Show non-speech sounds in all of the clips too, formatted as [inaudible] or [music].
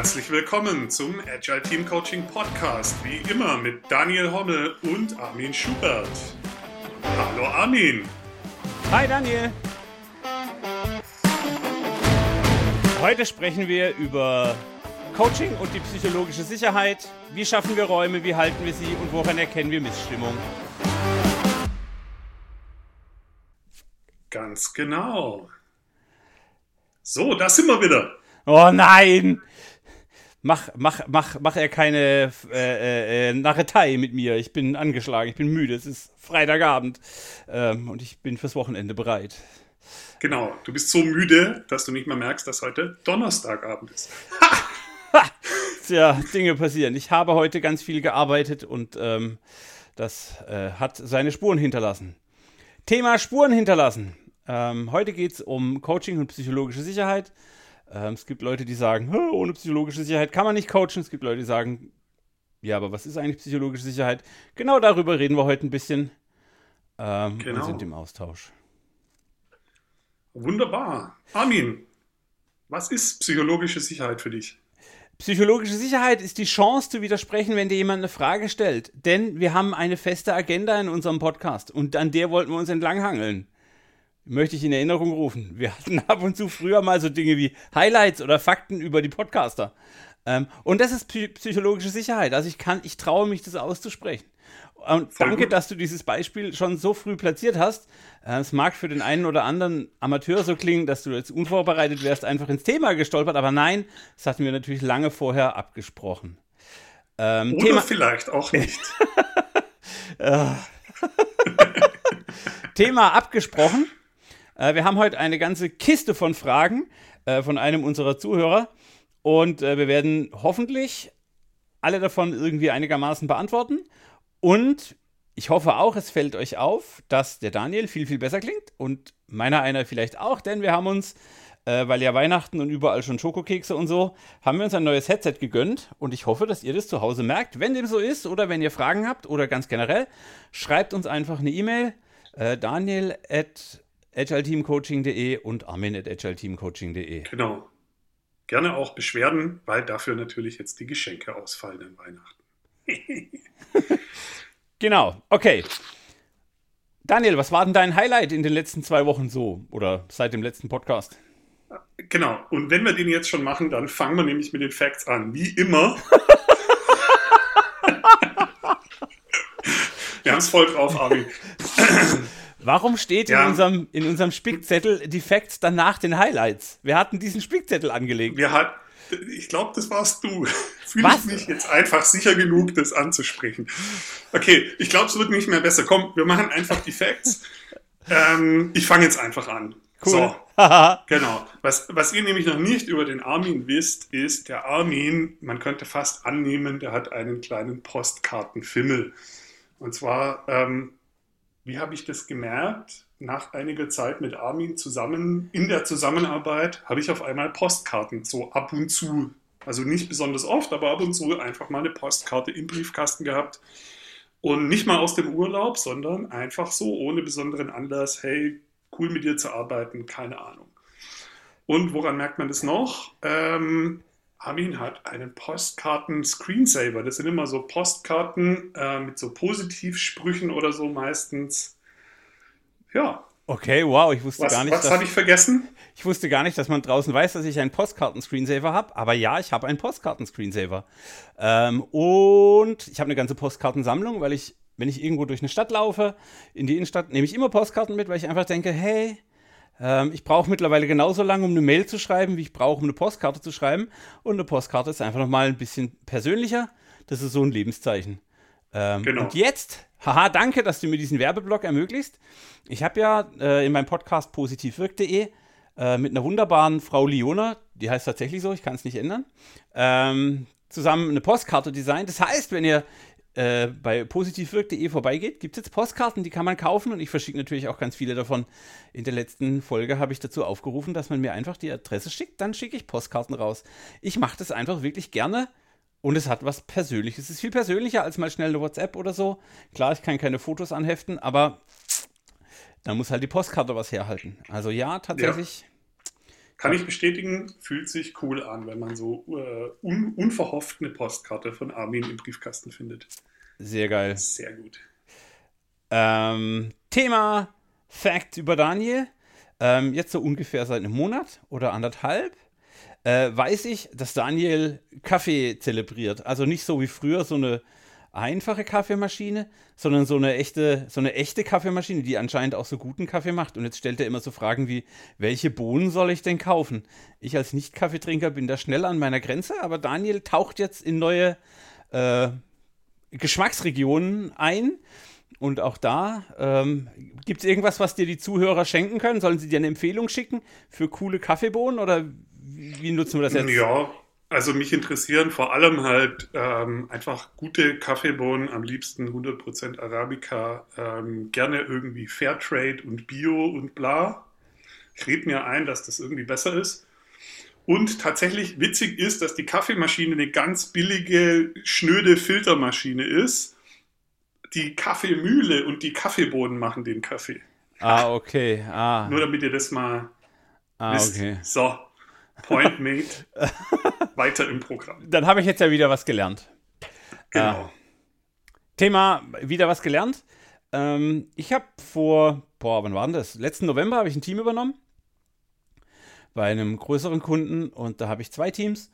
Herzlich willkommen zum Agile Team Coaching Podcast. Wie immer mit Daniel Hommel und Armin Schubert. Hallo Armin. Hi Daniel. Heute sprechen wir über Coaching und die psychologische Sicherheit. Wie schaffen wir Räume, wie halten wir sie und woran erkennen wir Missstimmung? Ganz genau. So, da sind wir wieder. Oh nein! Mach, mach, mach, mach er keine äh, äh, äh, Narretei mit mir. Ich bin angeschlagen, ich bin müde. Es ist Freitagabend ähm, und ich bin fürs Wochenende bereit. Genau, du bist so müde, dass du nicht mehr merkst, dass heute Donnerstagabend ist. Tja, Dinge passieren. Ich habe heute ganz viel gearbeitet und ähm, das äh, hat seine Spuren hinterlassen. Thema Spuren hinterlassen. Ähm, heute geht es um Coaching und psychologische Sicherheit. Ähm, es gibt Leute, die sagen, ohne psychologische Sicherheit kann man nicht coachen. Es gibt Leute, die sagen, ja, aber was ist eigentlich psychologische Sicherheit? Genau darüber reden wir heute ein bisschen ähm, genau. und sind im Austausch. Wunderbar. Armin, was ist psychologische Sicherheit für dich? Psychologische Sicherheit ist die Chance zu widersprechen, wenn dir jemand eine Frage stellt. Denn wir haben eine feste Agenda in unserem Podcast und an der wollten wir uns entlanghangeln möchte ich in Erinnerung rufen. Wir hatten [laughs] ab und zu früher mal so Dinge wie Highlights oder Fakten über die Podcaster. Ähm, und das ist psychologische Sicherheit. Also ich kann, ich traue mich, das auszusprechen. Und danke, dass du dieses Beispiel schon so früh platziert hast. Äh, es mag für den einen oder anderen Amateur so klingen, dass du jetzt unvorbereitet wärst, einfach ins Thema gestolpert, aber nein, das hatten wir natürlich lange vorher abgesprochen. Ähm, oder Thema vielleicht auch [laughs] nicht. [laughs] Thema abgesprochen. Äh, wir haben heute eine ganze Kiste von Fragen äh, von einem unserer Zuhörer und äh, wir werden hoffentlich alle davon irgendwie einigermaßen beantworten. Und ich hoffe auch, es fällt euch auf, dass der Daniel viel, viel besser klingt und meiner einer vielleicht auch, denn wir haben uns, äh, weil ja Weihnachten und überall schon Schokokekse und so, haben wir uns ein neues Headset gegönnt und ich hoffe, dass ihr das zu Hause merkt. Wenn dem so ist oder wenn ihr Fragen habt oder ganz generell, schreibt uns einfach eine E-Mail. Äh, Daniel at agileteamcoaching.de und armin at agileteamcoaching.de. Genau. Gerne auch Beschwerden, weil dafür natürlich jetzt die Geschenke ausfallen an Weihnachten. [laughs] [laughs] genau, okay. Daniel, was war denn dein Highlight in den letzten zwei Wochen so oder seit dem letzten Podcast? Genau, und wenn wir den jetzt schon machen, dann fangen wir nämlich mit den Facts an. Wie immer. [laughs] wir haben es voll drauf, Armin. Warum steht ja. in, unserem, in unserem Spickzettel die Facts dann nach den Highlights? Wir hatten diesen Spickzettel angelegt. Wir hat, ich glaube, das warst du. [laughs] Fühle ich mich jetzt einfach sicher genug, das anzusprechen. Okay, ich glaube, es wird nicht mehr besser. Komm, wir machen einfach die Facts. [laughs] Ähm, ich fange jetzt einfach an. Cool. So, [laughs] genau. Was, was ihr nämlich noch nicht über den Armin wisst, ist, der Armin, man könnte fast annehmen, der hat einen kleinen Postkartenfimmel. Und zwar ähm, wie habe ich das gemerkt? Nach einiger Zeit mit Armin zusammen, in der Zusammenarbeit, habe ich auf einmal Postkarten, so ab und zu. Also nicht besonders oft, aber ab und zu einfach mal eine Postkarte im Briefkasten gehabt. Und nicht mal aus dem Urlaub, sondern einfach so, ohne besonderen Anlass, hey, cool mit dir zu arbeiten, keine Ahnung. Und woran merkt man das noch? Ähm, Armin hat einen Postkarten-Screensaver. Das sind immer so Postkarten äh, mit so Positivsprüchen oder so meistens. Ja. Okay, wow, ich wusste was, gar nicht. Was habe ich vergessen? Ich wusste gar nicht, dass man draußen weiß, dass ich einen Postkarten-Screensaver habe. Aber ja, ich habe einen Postkarten-Screensaver. Ähm, und ich habe eine ganze Postkartensammlung, weil ich, wenn ich irgendwo durch eine Stadt laufe, in die Innenstadt, nehme ich immer Postkarten mit, weil ich einfach denke, hey, ähm, ich brauche mittlerweile genauso lange, um eine Mail zu schreiben, wie ich brauche, um eine Postkarte zu schreiben. Und eine Postkarte ist einfach nochmal ein bisschen persönlicher. Das ist so ein Lebenszeichen. Ähm, genau. Und jetzt, haha, danke, dass du mir diesen Werbeblock ermöglicht. Ich habe ja äh, in meinem Podcast positivwirk.de äh, mit einer wunderbaren Frau Liona, die heißt tatsächlich so, ich kann es nicht ändern, ähm, zusammen eine Postkarte designt. Das heißt, wenn ihr äh, bei positivwirk.de vorbeigeht, gibt es jetzt Postkarten, die kann man kaufen und ich verschicke natürlich auch ganz viele davon. In der letzten Folge habe ich dazu aufgerufen, dass man mir einfach die Adresse schickt, dann schicke ich Postkarten raus. Ich mache das einfach wirklich gerne und es hat was Persönliches. Es ist viel persönlicher als mal schnell eine WhatsApp oder so. Klar, ich kann keine Fotos anheften, aber da muss halt die Postkarte was herhalten. Also ja, tatsächlich. Ja. Kann ich bestätigen, fühlt sich cool an, wenn man so äh, un unverhofft eine Postkarte von Armin im Briefkasten findet. Sehr geil. Sehr gut. Ähm, Thema Fact über Daniel. Ähm, jetzt so ungefähr seit einem Monat oder anderthalb äh, weiß ich, dass Daniel Kaffee zelebriert. Also nicht so wie früher so eine einfache Kaffeemaschine, sondern so eine echte, so eine echte Kaffeemaschine, die anscheinend auch so guten Kaffee macht. Und jetzt stellt er immer so Fragen wie, welche Bohnen soll ich denn kaufen? Ich als Nicht-Kaffeetrinker bin da schnell an meiner Grenze, aber Daniel taucht jetzt in neue äh, Geschmacksregionen ein. Und auch da ähm, gibt es irgendwas, was dir die Zuhörer schenken können? Sollen sie dir eine Empfehlung schicken für coole Kaffeebohnen oder wie nutzen wir das jetzt? Ja, also mich interessieren vor allem halt ähm, einfach gute Kaffeebohnen, am liebsten 100% Arabica, ähm, gerne irgendwie Fairtrade und Bio und bla. Ich rede mir ein, dass das irgendwie besser ist. Und tatsächlich witzig ist, dass die Kaffeemaschine eine ganz billige, schnöde Filtermaschine ist. Die Kaffeemühle und die Kaffeebohnen machen den Kaffee. Ah, okay. Ah. Nur damit ihr das mal ah, wisst. Okay. So, Point made. [laughs] Weiter im Programm. Dann habe ich jetzt ja wieder was gelernt. Genau. Äh, Thema wieder was gelernt. Ähm, ich habe vor, boah, wann war denn das? Letzten November habe ich ein Team übernommen. Bei einem größeren Kunden und da habe ich zwei Teams.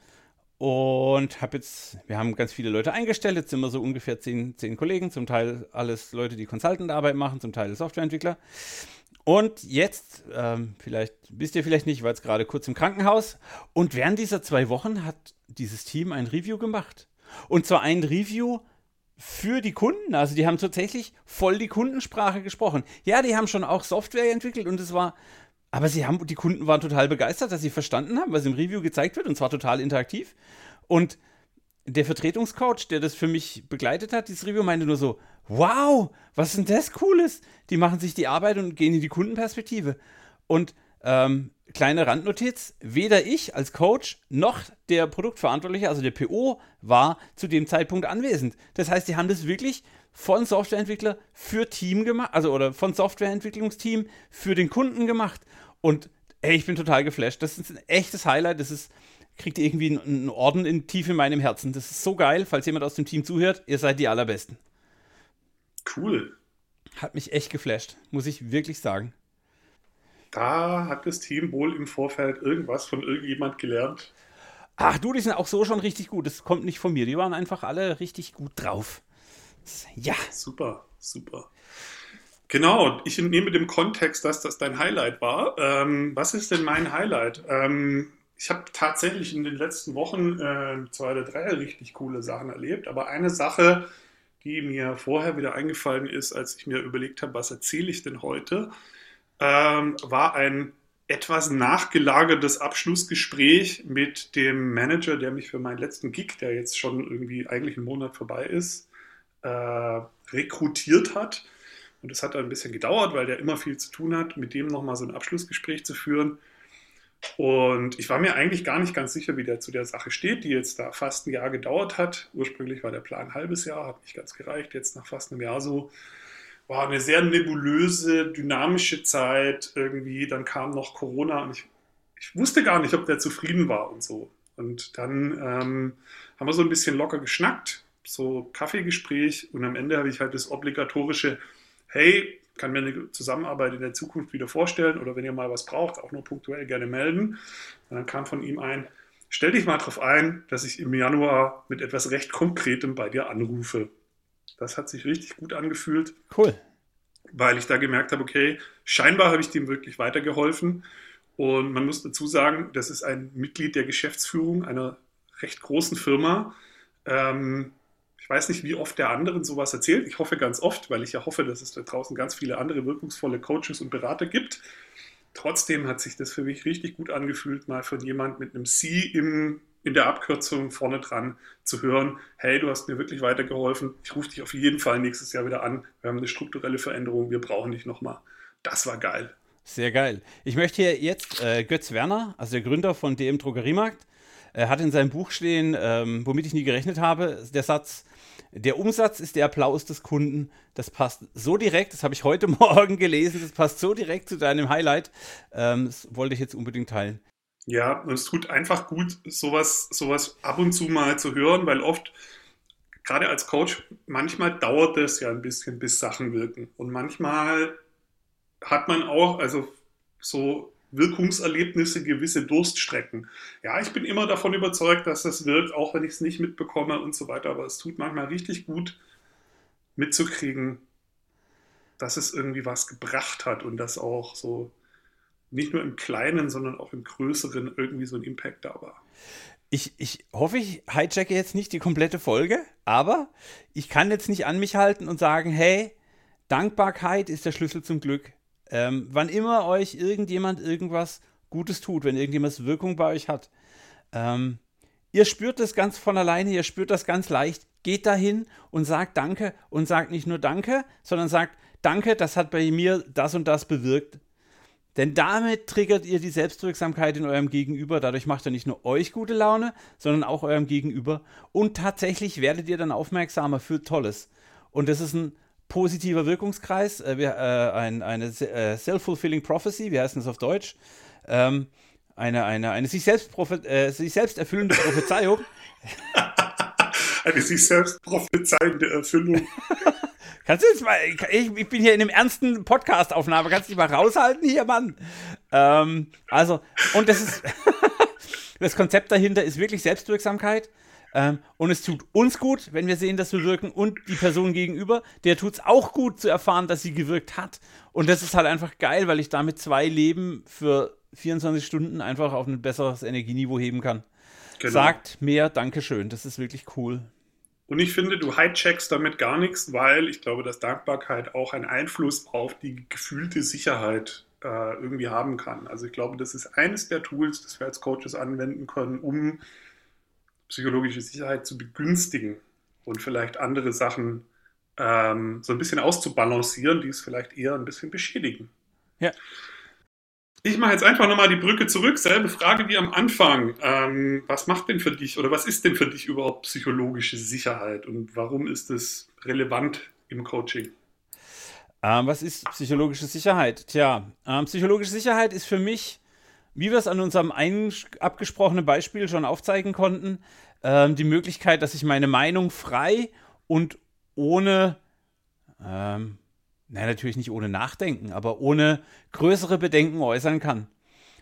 Und habe jetzt, wir haben ganz viele Leute eingestellt, jetzt sind wir so ungefähr zehn, zehn Kollegen, zum Teil alles Leute, die Consultant-Arbeit machen, zum Teil Softwareentwickler. Und jetzt, ähm, vielleicht wisst ihr vielleicht nicht, war jetzt gerade kurz im Krankenhaus. Und während dieser zwei Wochen hat dieses Team ein Review gemacht. Und zwar ein Review für die Kunden. Also die haben tatsächlich voll die Kundensprache gesprochen. Ja, die haben schon auch Software entwickelt und es war, aber sie haben, die Kunden waren total begeistert, dass sie verstanden haben, was im Review gezeigt wird und zwar total interaktiv. Und der Vertretungscoach, der das für mich begleitet hat, dieses Review, meinte nur so, wow, was ist denn das Cooles? Die machen sich die Arbeit und gehen in die Kundenperspektive. Und ähm, kleine Randnotiz, weder ich als Coach noch der Produktverantwortliche, also der PO, war zu dem Zeitpunkt anwesend. Das heißt, die haben das wirklich von Softwareentwickler für Team gemacht, also oder von Softwareentwicklungsteam für den Kunden gemacht. Und ey, ich bin total geflasht. Das ist ein echtes Highlight. Das ist kriegt ihr irgendwie einen Orden in, tief in meinem Herzen. Das ist so geil, falls jemand aus dem Team zuhört. Ihr seid die Allerbesten. Cool. Hat mich echt geflasht, muss ich wirklich sagen. Da hat das Team wohl im Vorfeld irgendwas von irgendjemand gelernt. Ach du, die sind auch so schon richtig gut. Das kommt nicht von mir. Die waren einfach alle richtig gut drauf. Ja. Super, super. Genau, ich nehme dem Kontext, dass das dein Highlight war. Ähm, was ist denn mein Highlight? Ähm, ich habe tatsächlich in den letzten Wochen äh, zwei oder drei richtig coole Sachen erlebt, aber eine Sache, die mir vorher wieder eingefallen ist, als ich mir überlegt habe, was erzähle ich denn heute, ähm, war ein etwas nachgelagertes Abschlussgespräch mit dem Manager, der mich für meinen letzten Gig, der jetzt schon irgendwie eigentlich einen Monat vorbei ist, äh, rekrutiert hat. Und es hat ein bisschen gedauert, weil der immer viel zu tun hat, mit dem nochmal so ein Abschlussgespräch zu führen. Und ich war mir eigentlich gar nicht ganz sicher, wie der zu der Sache steht, die jetzt da fast ein Jahr gedauert hat. Ursprünglich war der Plan ein halbes Jahr, hat nicht ganz gereicht. Jetzt nach fast einem Jahr so. War eine sehr nebulöse, dynamische Zeit irgendwie. Dann kam noch Corona und ich, ich wusste gar nicht, ob der zufrieden war und so. Und dann ähm, haben wir so ein bisschen locker geschnackt, so Kaffeegespräch. Und am Ende habe ich halt das obligatorische, hey, kann mir eine Zusammenarbeit in der Zukunft wieder vorstellen oder wenn ihr mal was braucht, auch nur punktuell gerne melden. Und dann kam von ihm ein, stell dich mal darauf ein, dass ich im Januar mit etwas recht Konkretem bei dir anrufe. Das hat sich richtig gut angefühlt. Cool. Weil ich da gemerkt habe, okay, scheinbar habe ich dem wirklich weitergeholfen. Und man muss dazu sagen, das ist ein Mitglied der Geschäftsführung einer recht großen Firma. Ähm, ich weiß nicht, wie oft der anderen sowas erzählt. Ich hoffe ganz oft, weil ich ja hoffe, dass es da draußen ganz viele andere wirkungsvolle Coaches und Berater gibt. Trotzdem hat sich das für mich richtig gut angefühlt, mal von jemand mit einem C im, in der Abkürzung vorne dran zu hören, hey, du hast mir wirklich weitergeholfen, ich rufe dich auf jeden Fall nächstes Jahr wieder an, wir haben eine strukturelle Veränderung, wir brauchen dich nochmal. Das war geil. Sehr geil. Ich möchte hier jetzt äh, Götz Werner, also der Gründer von DM Drogeriemarkt, er hat in seinem Buch stehen, ähm, womit ich nie gerechnet habe, der Satz, der Umsatz ist der Applaus des Kunden. Das passt so direkt, das habe ich heute [laughs] Morgen gelesen, das passt so direkt zu deinem Highlight. Ähm, das wollte ich jetzt unbedingt teilen. Ja, es tut einfach gut, sowas, sowas ab und zu mal zu hören, weil oft, gerade als Coach, manchmal dauert es ja ein bisschen, bis Sachen wirken. Und manchmal hat man auch, also so Wirkungserlebnisse, gewisse Durststrecken. Ja, ich bin immer davon überzeugt, dass das wirkt, auch wenn ich es nicht mitbekomme und so weiter. Aber es tut manchmal richtig gut mitzukriegen, dass es irgendwie was gebracht hat und dass auch so nicht nur im Kleinen, sondern auch im Größeren irgendwie so ein Impact da war. Ich, ich hoffe, ich hijacke jetzt nicht die komplette Folge, aber ich kann jetzt nicht an mich halten und sagen, hey, Dankbarkeit ist der Schlüssel zum Glück. Ähm, wann immer euch irgendjemand irgendwas Gutes tut, wenn irgendjemand Wirkung bei euch hat, ähm, ihr spürt das ganz von alleine, ihr spürt das ganz leicht. Geht dahin und sagt Danke und sagt nicht nur Danke, sondern sagt Danke, das hat bei mir das und das bewirkt. Denn damit triggert ihr die Selbstwirksamkeit in eurem Gegenüber. Dadurch macht ihr nicht nur euch gute Laune, sondern auch eurem Gegenüber. Und tatsächlich werdet ihr dann aufmerksamer für Tolles. Und das ist ein positiver Wirkungskreis, äh, wir, äh, ein, eine äh, self-fulfilling prophecy, wie heißt das auf Deutsch? Ähm, eine, eine, eine sich selbst, äh, sich selbst erfüllende Prophezeiung. [laughs] eine sich selbst prophezeiende Erfüllung. [laughs] Kannst du jetzt mal, ich, ich bin hier in einem ernsten Podcast-Aufnahme, kannst du dich mal raushalten hier, Mann? Ähm, also, und das ist, [laughs] das Konzept dahinter ist wirklich Selbstwirksamkeit. Ähm, und es tut uns gut, wenn wir sehen, dass wir wirken und die Person gegenüber, der tut es auch gut zu erfahren, dass sie gewirkt hat. Und das ist halt einfach geil, weil ich damit zwei Leben für 24 Stunden einfach auf ein besseres Energieniveau heben kann. Genau. Sagt mehr Dankeschön, das ist wirklich cool. Und ich finde, du hijackst damit gar nichts, weil ich glaube, dass Dankbarkeit auch einen Einfluss auf die gefühlte Sicherheit äh, irgendwie haben kann. Also ich glaube, das ist eines der Tools, das wir als Coaches anwenden können, um psychologische Sicherheit zu begünstigen und vielleicht andere Sachen ähm, so ein bisschen auszubalancieren, die es vielleicht eher ein bisschen beschädigen. Ja. Ich mache jetzt einfach nochmal die Brücke zurück. Selbe Frage wie am Anfang. Ähm, was macht denn für dich oder was ist denn für dich überhaupt psychologische Sicherheit und warum ist es relevant im Coaching? Ähm, was ist psychologische Sicherheit? Tja, ähm, psychologische Sicherheit ist für mich wie wir es an unserem abgesprochenen Beispiel schon aufzeigen konnten, äh, die Möglichkeit, dass ich meine Meinung frei und ohne, ähm, nein, natürlich nicht ohne Nachdenken, aber ohne größere Bedenken äußern kann.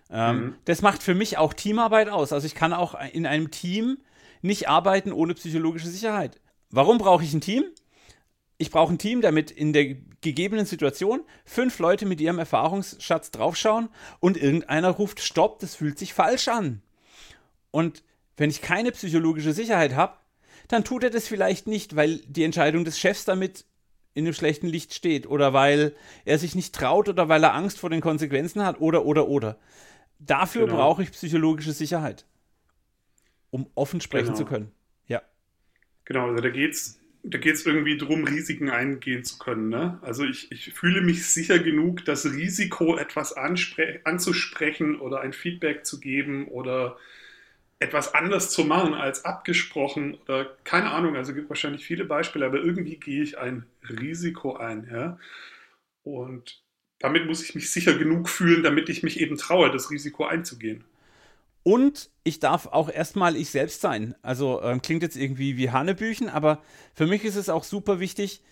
Ähm, mhm. Das macht für mich auch Teamarbeit aus. Also ich kann auch in einem Team nicht arbeiten ohne psychologische Sicherheit. Warum brauche ich ein Team? Ich brauche ein Team, damit in der gegebenen Situation fünf Leute mit ihrem Erfahrungsschatz draufschauen und irgendeiner ruft Stopp, das fühlt sich falsch an. Und wenn ich keine psychologische Sicherheit habe, dann tut er das vielleicht nicht, weil die Entscheidung des Chefs damit in einem schlechten Licht steht oder weil er sich nicht traut oder weil er Angst vor den Konsequenzen hat oder oder oder. Dafür genau. brauche ich psychologische Sicherheit, um offen sprechen genau. zu können. Ja. Genau, also da geht es da geht es irgendwie darum, Risiken eingehen zu können. Ne? Also ich, ich fühle mich sicher genug, das Risiko, etwas anzusprechen oder ein Feedback zu geben oder etwas anders zu machen als abgesprochen oder keine Ahnung, also gibt wahrscheinlich viele Beispiele, aber irgendwie gehe ich ein Risiko ein. Ja? Und damit muss ich mich sicher genug fühlen, damit ich mich eben traue, das Risiko einzugehen. Und ich darf auch erstmal ich selbst sein. Also ähm, klingt jetzt irgendwie wie Hanebüchen, aber für mich ist es auch super wichtig,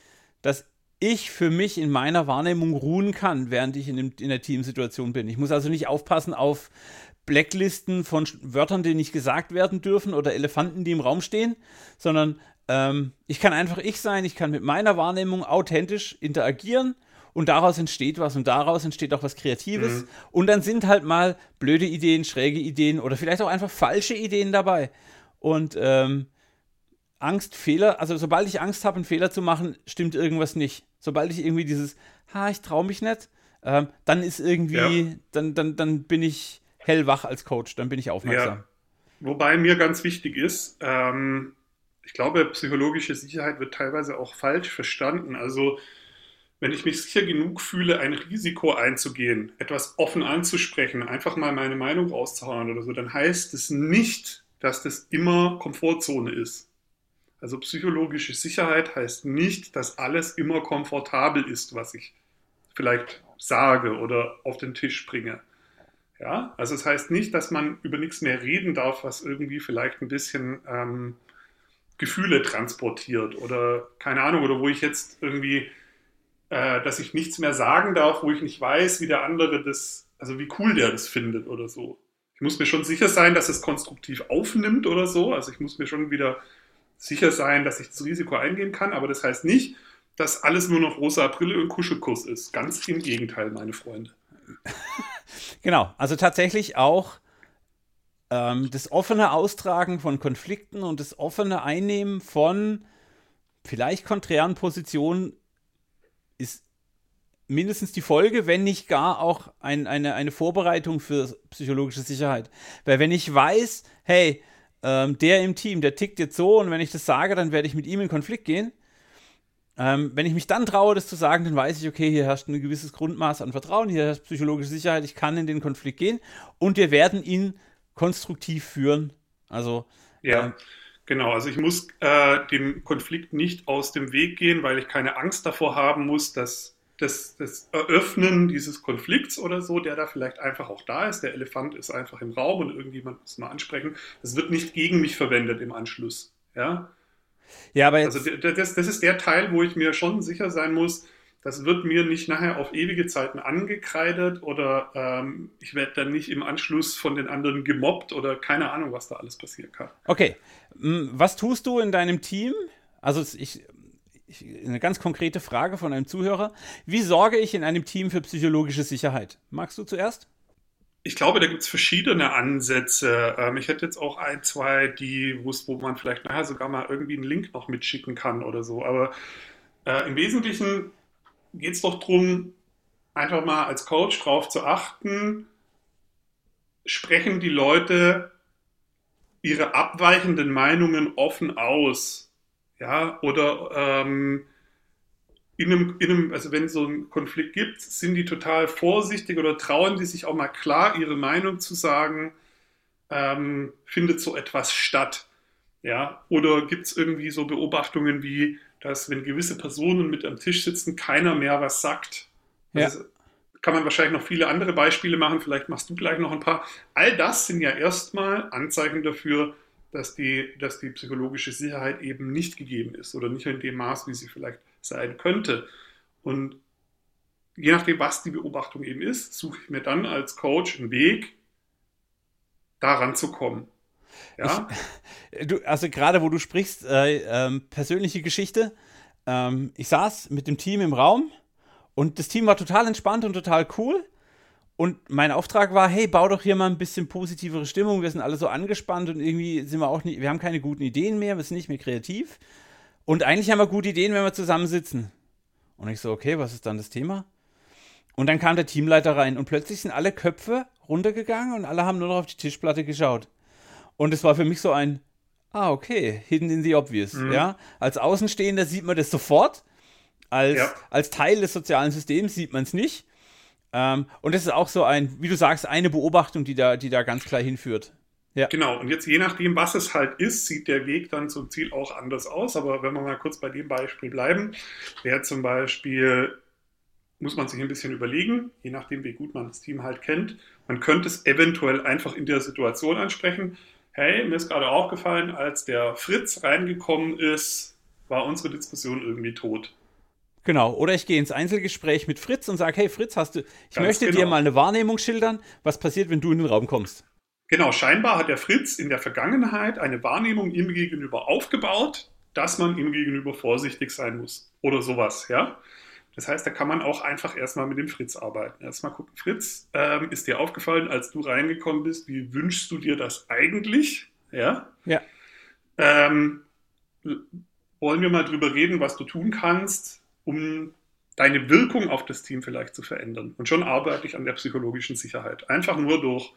dass ich für mich in meiner Wahrnehmung ruhen kann, während ich in, dem, in der Teamsituation bin. Ich muss also nicht aufpassen auf Blacklisten von Wörtern, die nicht gesagt werden dürfen oder Elefanten, die im Raum stehen, sondern ähm, ich kann einfach ich sein, ich kann mit meiner Wahrnehmung authentisch interagieren und daraus entsteht was und daraus entsteht auch was Kreatives. Mhm. Und dann sind halt mal blöde Ideen, schräge Ideen oder vielleicht auch einfach falsche Ideen dabei. Und ähm, Angst, Fehler, also sobald ich Angst habe, einen Fehler zu machen, stimmt irgendwas nicht. Sobald ich irgendwie dieses, ha, ich traue mich nicht, ähm, dann ist irgendwie, ja. dann, dann, dann bin ich hellwach als Coach, dann bin ich aufmerksam. Ja. Wobei mir ganz wichtig ist, ähm, ich glaube, psychologische Sicherheit wird teilweise auch falsch verstanden. Also wenn ich mich sicher genug fühle, ein Risiko einzugehen, etwas offen anzusprechen, einfach mal meine Meinung rauszuhauen oder so, dann heißt es nicht, dass das immer Komfortzone ist. Also psychologische Sicherheit heißt nicht, dass alles immer komfortabel ist, was ich vielleicht sage oder auf den Tisch bringe. Ja, also es das heißt nicht, dass man über nichts mehr reden darf, was irgendwie vielleicht ein bisschen ähm, Gefühle transportiert oder keine Ahnung, oder wo ich jetzt irgendwie, äh, dass ich nichts mehr sagen darf, wo ich nicht weiß, wie der andere das, also wie cool der das findet oder so. Ich muss mir schon sicher sein, dass es konstruktiv aufnimmt oder so. Also ich muss mir schon wieder sicher sein, dass ich das Risiko eingehen kann, aber das heißt nicht, dass alles nur noch rosa Brille und Kuschelkurs ist. Ganz im Gegenteil, meine Freunde. [laughs] genau, also tatsächlich auch ähm, das offene Austragen von Konflikten und das offene Einnehmen von vielleicht konträren Positionen mindestens die Folge, wenn nicht gar auch ein, eine, eine Vorbereitung für psychologische Sicherheit. Weil wenn ich weiß, hey, ähm, der im Team, der tickt jetzt so und wenn ich das sage, dann werde ich mit ihm in Konflikt gehen, ähm, wenn ich mich dann traue, das zu sagen, dann weiß ich, okay, hier herrscht ein gewisses Grundmaß an Vertrauen, hier herrscht psychologische Sicherheit, ich kann in den Konflikt gehen und wir werden ihn konstruktiv führen. Also. Ja, äh, genau. Also ich muss äh, dem Konflikt nicht aus dem Weg gehen, weil ich keine Angst davor haben muss, dass das, das Eröffnen dieses Konflikts oder so, der da vielleicht einfach auch da ist, der Elefant ist einfach im Raum und irgendjemand muss mal ansprechen, das wird nicht gegen mich verwendet im Anschluss. Ja. Ja, aber jetzt. Also das, das ist der Teil, wo ich mir schon sicher sein muss, das wird mir nicht nachher auf ewige Zeiten angekreidet oder ähm, ich werde dann nicht im Anschluss von den anderen gemobbt oder keine Ahnung, was da alles passieren kann. Okay. Was tust du in deinem Team? Also ich, ich, eine ganz konkrete Frage von einem Zuhörer. Wie sorge ich in einem Team für psychologische Sicherheit? Magst du zuerst? Ich glaube, da gibt es verschiedene Ansätze. Ähm, ich hätte jetzt auch ein, zwei, die, wo man vielleicht nachher sogar mal irgendwie einen Link noch mitschicken kann oder so. Aber äh, im Wesentlichen geht es doch darum, einfach mal als Coach darauf zu achten, sprechen die Leute ihre abweichenden Meinungen offen aus. Ja, oder ähm, in einem, in einem, also wenn es so einen Konflikt gibt, sind die total vorsichtig oder trauen die sich auch mal klar ihre Meinung zu sagen, ähm, findet so etwas statt. Ja, oder gibt es irgendwie so Beobachtungen wie, dass wenn gewisse Personen mit am Tisch sitzen, keiner mehr was sagt. Ja. Also, kann man wahrscheinlich noch viele andere Beispiele machen, vielleicht machst du gleich noch ein paar. All das sind ja erstmal Anzeichen dafür, dass die, dass die psychologische Sicherheit eben nicht gegeben ist oder nicht in dem Maß, wie sie vielleicht sein könnte. Und je nachdem, was die Beobachtung eben ist, suche ich mir dann als Coach einen Weg, daran zu kommen. Ja? Ich, du, also gerade wo du sprichst, äh, äh, persönliche Geschichte. Ähm, ich saß mit dem Team im Raum und das Team war total entspannt und total cool. Und mein Auftrag war, hey, bau doch hier mal ein bisschen positivere Stimmung. Wir sind alle so angespannt und irgendwie sind wir auch nicht, wir haben keine guten Ideen mehr, wir sind nicht mehr kreativ. Und eigentlich haben wir gute Ideen, wenn wir zusammensitzen. Und ich so, okay, was ist dann das Thema? Und dann kam der Teamleiter rein und plötzlich sind alle Köpfe runtergegangen und alle haben nur noch auf die Tischplatte geschaut. Und es war für mich so ein, ah, okay, hidden in the obvious. Mhm. Ja? Als Außenstehender sieht man das sofort. Als, ja. als Teil des sozialen Systems sieht man es nicht. Ähm, und das ist auch so ein, wie du sagst, eine Beobachtung, die da, die da ganz klar hinführt. Ja. Genau, und jetzt je nachdem, was es halt ist, sieht der Weg dann zum Ziel auch anders aus. Aber wenn wir mal kurz bei dem Beispiel bleiben, wäre zum Beispiel, muss man sich ein bisschen überlegen, je nachdem, wie gut man das Team halt kennt, man könnte es eventuell einfach in der Situation ansprechen. Hey, mir ist gerade aufgefallen, als der Fritz reingekommen ist, war unsere Diskussion irgendwie tot. Genau, oder ich gehe ins Einzelgespräch mit Fritz und sage, hey Fritz, hast du, ich Ganz möchte genau. dir mal eine Wahrnehmung schildern, was passiert, wenn du in den Raum kommst. Genau, scheinbar hat der Fritz in der Vergangenheit eine Wahrnehmung ihm gegenüber aufgebaut, dass man ihm gegenüber vorsichtig sein muss oder sowas, ja. Das heißt, da kann man auch einfach erstmal mit dem Fritz arbeiten. Erstmal gucken, Fritz, ähm, ist dir aufgefallen, als du reingekommen bist, wie wünschst du dir das eigentlich? Ja. Ja. Ähm, wollen wir mal drüber reden, was du tun kannst, um deine Wirkung auf das Team vielleicht zu verändern? Und schon arbeite ich an der psychologischen Sicherheit. Einfach nur durch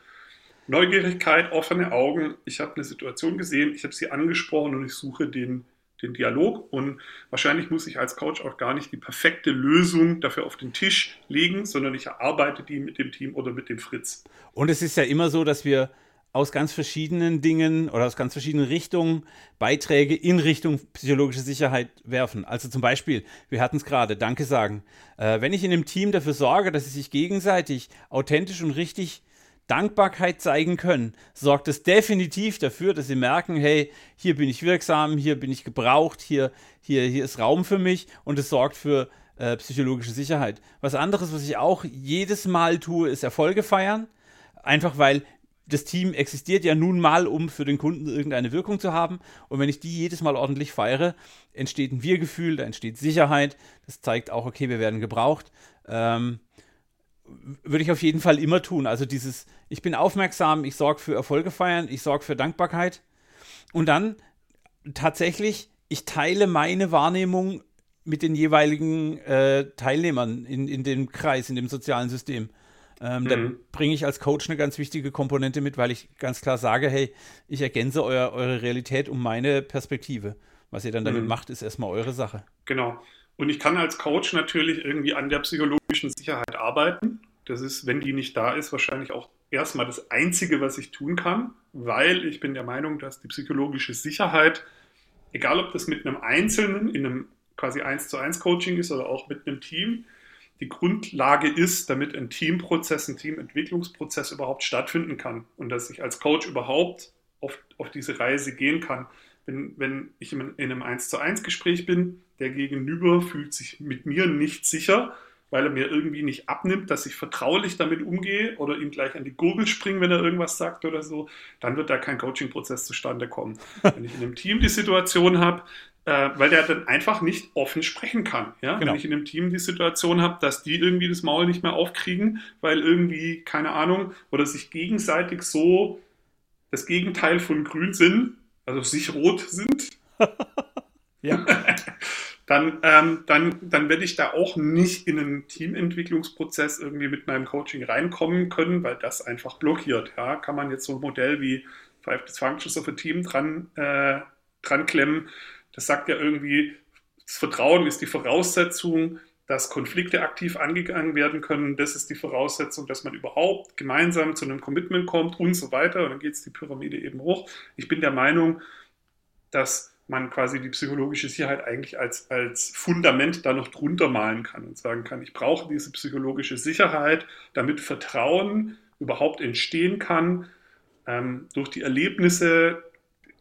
Neugierigkeit, offene Augen. Ich habe eine Situation gesehen, ich habe sie angesprochen und ich suche den, den Dialog. Und wahrscheinlich muss ich als Coach auch gar nicht die perfekte Lösung dafür auf den Tisch legen, sondern ich erarbeite die mit dem Team oder mit dem Fritz. Und es ist ja immer so, dass wir aus ganz verschiedenen Dingen oder aus ganz verschiedenen Richtungen Beiträge in Richtung psychologische Sicherheit werfen. Also zum Beispiel, wir hatten es gerade, Danke sagen. Äh, wenn ich in einem Team dafür sorge, dass sie sich gegenseitig authentisch und richtig Dankbarkeit zeigen können, sorgt es definitiv dafür, dass sie merken, hey, hier bin ich wirksam, hier bin ich gebraucht, hier, hier, hier ist Raum für mich und es sorgt für äh, psychologische Sicherheit. Was anderes, was ich auch jedes Mal tue, ist Erfolge feiern. Einfach weil das Team existiert ja nun mal, um für den Kunden irgendeine Wirkung zu haben. Und wenn ich die jedes Mal ordentlich feiere, entsteht ein Wir-Gefühl, da entsteht Sicherheit. Das zeigt auch, okay, wir werden gebraucht. Ähm, würde ich auf jeden Fall immer tun. Also dieses, ich bin aufmerksam, ich sorge für Erfolge feiern, ich sorge für Dankbarkeit. Und dann tatsächlich, ich teile meine Wahrnehmung mit den jeweiligen äh, Teilnehmern in, in dem Kreis, in dem sozialen System. Ähm, mhm. Da bringe ich als Coach eine ganz wichtige Komponente mit, weil ich ganz klar sage, hey, ich ergänze euer, eure Realität um meine Perspektive. Was ihr dann damit mhm. macht, ist erstmal eure Sache. Genau. Und ich kann als Coach natürlich irgendwie an der psychologischen Sicherheit arbeiten. Das ist, wenn die nicht da ist, wahrscheinlich auch erstmal das Einzige, was ich tun kann, weil ich bin der Meinung, dass die psychologische Sicherheit, egal ob das mit einem Einzelnen in einem quasi 1 zu 1 Coaching ist oder auch mit einem Team, die Grundlage ist, damit ein Teamprozess, ein Teamentwicklungsprozess überhaupt stattfinden kann und dass ich als Coach überhaupt auf, auf diese Reise gehen kann. Wenn, wenn ich in einem 1 zu 1 Gespräch bin, der Gegenüber fühlt sich mit mir nicht sicher, weil er mir irgendwie nicht abnimmt, dass ich vertraulich damit umgehe oder ihm gleich an die Gurgel springe, wenn er irgendwas sagt oder so, dann wird da kein Coaching-Prozess zustande kommen. [laughs] Wenn ich in einem Team die Situation habe, äh, weil der dann einfach nicht offen sprechen kann. Ja? Genau. Wenn ich in einem Team die Situation habe, dass die irgendwie das Maul nicht mehr aufkriegen, weil irgendwie, keine Ahnung, oder sich gegenseitig so das Gegenteil von grün sind, also sich rot sind. [laughs] ja. [laughs] dann, ähm, dann, dann werde ich da auch nicht in einen Teamentwicklungsprozess irgendwie mit meinem Coaching reinkommen können, weil das einfach blockiert. Ja? Kann man jetzt so ein Modell wie Five Dysfunctions of a Team dran, äh, dran klemmen, das sagt ja irgendwie, das Vertrauen ist die Voraussetzung, dass Konflikte aktiv angegangen werden können. Das ist die Voraussetzung, dass man überhaupt gemeinsam zu einem Commitment kommt und so weiter. Und dann geht es die Pyramide eben hoch. Ich bin der Meinung, dass man quasi die psychologische Sicherheit eigentlich als, als Fundament da noch drunter malen kann und sagen kann, ich brauche diese psychologische Sicherheit, damit Vertrauen überhaupt entstehen kann ähm, durch die Erlebnisse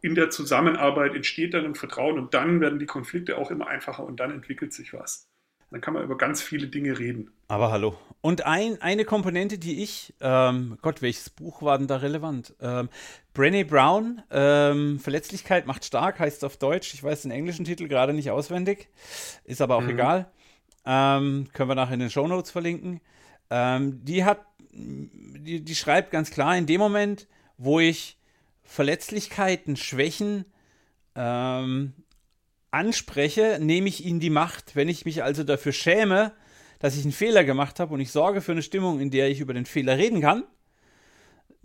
in der Zusammenarbeit entsteht dann ein Vertrauen und dann werden die Konflikte auch immer einfacher und dann entwickelt sich was. Dann kann man über ganz viele Dinge reden. Aber hallo. Und ein, eine Komponente, die ich, ähm, Gott, welches Buch war denn da relevant? Ähm, Brené Brown, ähm, Verletzlichkeit macht stark, heißt es auf Deutsch. Ich weiß den englischen Titel gerade nicht auswendig, ist aber auch mhm. egal. Ähm, können wir nachher in den Show Notes verlinken. Ähm, die hat, die, die schreibt ganz klar, in dem Moment, wo ich Verletzlichkeiten, Schwächen ähm, anspreche, nehme ich ihnen die Macht. Wenn ich mich also dafür schäme, dass ich einen Fehler gemacht habe und ich sorge für eine Stimmung, in der ich über den Fehler reden kann,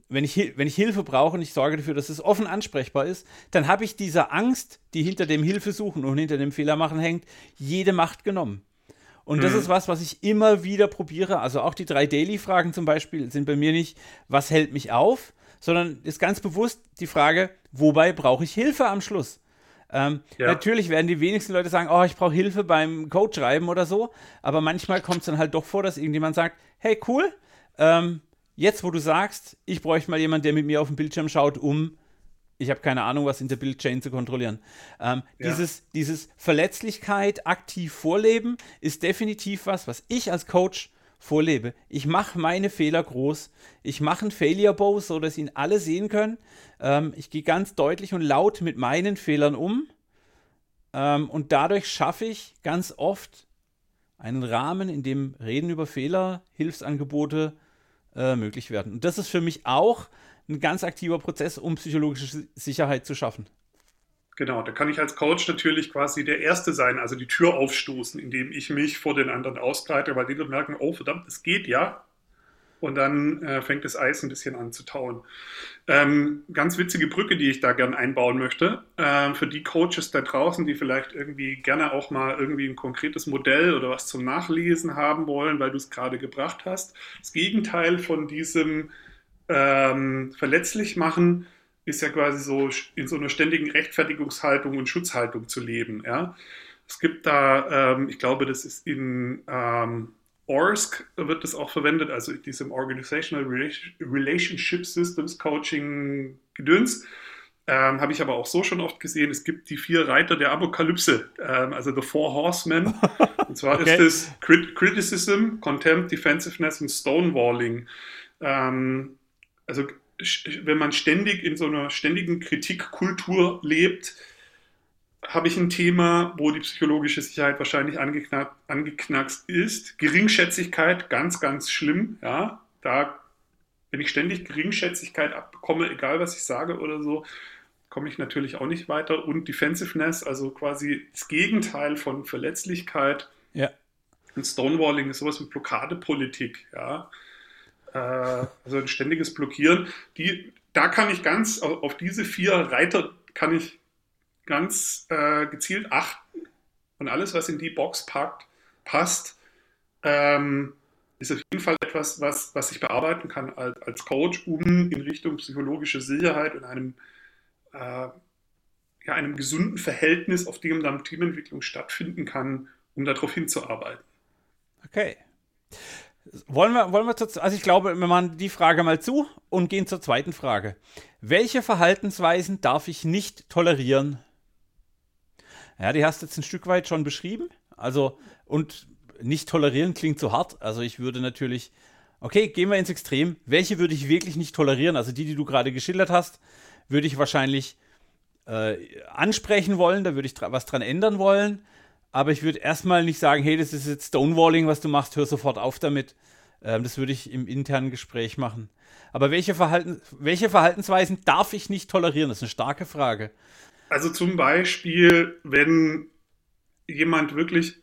wenn ich, wenn ich Hilfe brauche und ich sorge dafür, dass es offen ansprechbar ist, dann habe ich dieser Angst, die hinter dem Hilfe suchen und hinter dem Fehler machen hängt, jede Macht genommen. Und mhm. das ist was, was ich immer wieder probiere. Also auch die drei Daily-Fragen zum Beispiel sind bei mir nicht, was hält mich auf, sondern ist ganz bewusst die Frage, wobei brauche ich Hilfe am Schluss? Ähm, ja. Natürlich werden die wenigsten Leute sagen, oh, ich brauche Hilfe beim Code schreiben oder so, aber manchmal kommt es dann halt doch vor, dass irgendjemand sagt, hey, cool, ähm, jetzt wo du sagst, ich bräuchte mal jemanden, der mit mir auf den Bildschirm schaut, um, ich habe keine Ahnung, was in der Bildchain zu kontrollieren. Ähm, ja. dieses, dieses Verletzlichkeit aktiv vorleben ist definitiv was, was ich als Coach vorlebe. Ich mache meine Fehler groß. Ich mache einen Failure Bow, so dass ihn alle sehen können. Ähm, ich gehe ganz deutlich und laut mit meinen Fehlern um. Ähm, und dadurch schaffe ich ganz oft einen Rahmen, in dem Reden über Fehler, Hilfsangebote äh, möglich werden. Und das ist für mich auch ein ganz aktiver Prozess, um psychologische Sicherheit zu schaffen. Genau, da kann ich als Coach natürlich quasi der Erste sein, also die Tür aufstoßen, indem ich mich vor den anderen ausbreite, weil die dann merken, oh verdammt, es geht ja. Und dann äh, fängt das Eis ein bisschen an zu tauen. Ähm, ganz witzige Brücke, die ich da gerne einbauen möchte. Ähm, für die Coaches da draußen, die vielleicht irgendwie gerne auch mal irgendwie ein konkretes Modell oder was zum Nachlesen haben wollen, weil du es gerade gebracht hast. Das Gegenteil von diesem ähm, verletzlich machen ist ja quasi so in so einer ständigen Rechtfertigungshaltung und Schutzhaltung zu leben. Ja? Es gibt da, ähm, ich glaube, das ist in ähm, ORSC wird das auch verwendet, also diesem Organizational Relationship Systems Coaching Gedöns. Ähm, Habe ich aber auch so schon oft gesehen. Es gibt die vier Reiter der Apokalypse, ähm, also The Four Horsemen. Und zwar [laughs] okay. ist es Crit Criticism, Contempt, Defensiveness und Stonewalling. Ähm, also wenn man ständig in so einer ständigen Kritikkultur lebt, habe ich ein Thema, wo die psychologische Sicherheit wahrscheinlich angeknack, angeknackst ist. Geringschätzigkeit, ganz, ganz schlimm. Ja, da, wenn ich ständig Geringschätzigkeit abbekomme, egal was ich sage oder so, komme ich natürlich auch nicht weiter. Und Defensiveness, also quasi das Gegenteil von Verletzlichkeit. Ja. Und Stonewalling ist sowas wie Blockadepolitik. Ja, also ein ständiges Blockieren. Die, da kann ich ganz auf diese vier Reiter kann ich ganz äh, gezielt achten und alles, was in die Box packt, passt, ähm, ist auf jeden Fall etwas, was, was ich bearbeiten kann als, als Coach, um in Richtung psychologische Sicherheit und einem, äh, ja, einem gesunden Verhältnis, auf dem dann Teamentwicklung stattfinden kann, um darauf hinzuarbeiten. Okay. Wollen wir, wollen wir zu, also ich glaube, wir machen die Frage mal zu und gehen zur zweiten Frage. Welche Verhaltensweisen darf ich nicht tolerieren, ja, die hast du jetzt ein Stück weit schon beschrieben. Also, und nicht tolerieren klingt so hart. Also, ich würde natürlich, okay, gehen wir ins Extrem. Welche würde ich wirklich nicht tolerieren? Also, die, die du gerade geschildert hast, würde ich wahrscheinlich äh, ansprechen wollen. Da würde ich was dran ändern wollen. Aber ich würde erstmal nicht sagen, hey, das ist jetzt Stonewalling, was du machst, hör sofort auf damit. Ähm, das würde ich im internen Gespräch machen. Aber welche, Verhalten, welche Verhaltensweisen darf ich nicht tolerieren? Das ist eine starke Frage. Also zum Beispiel, wenn jemand wirklich,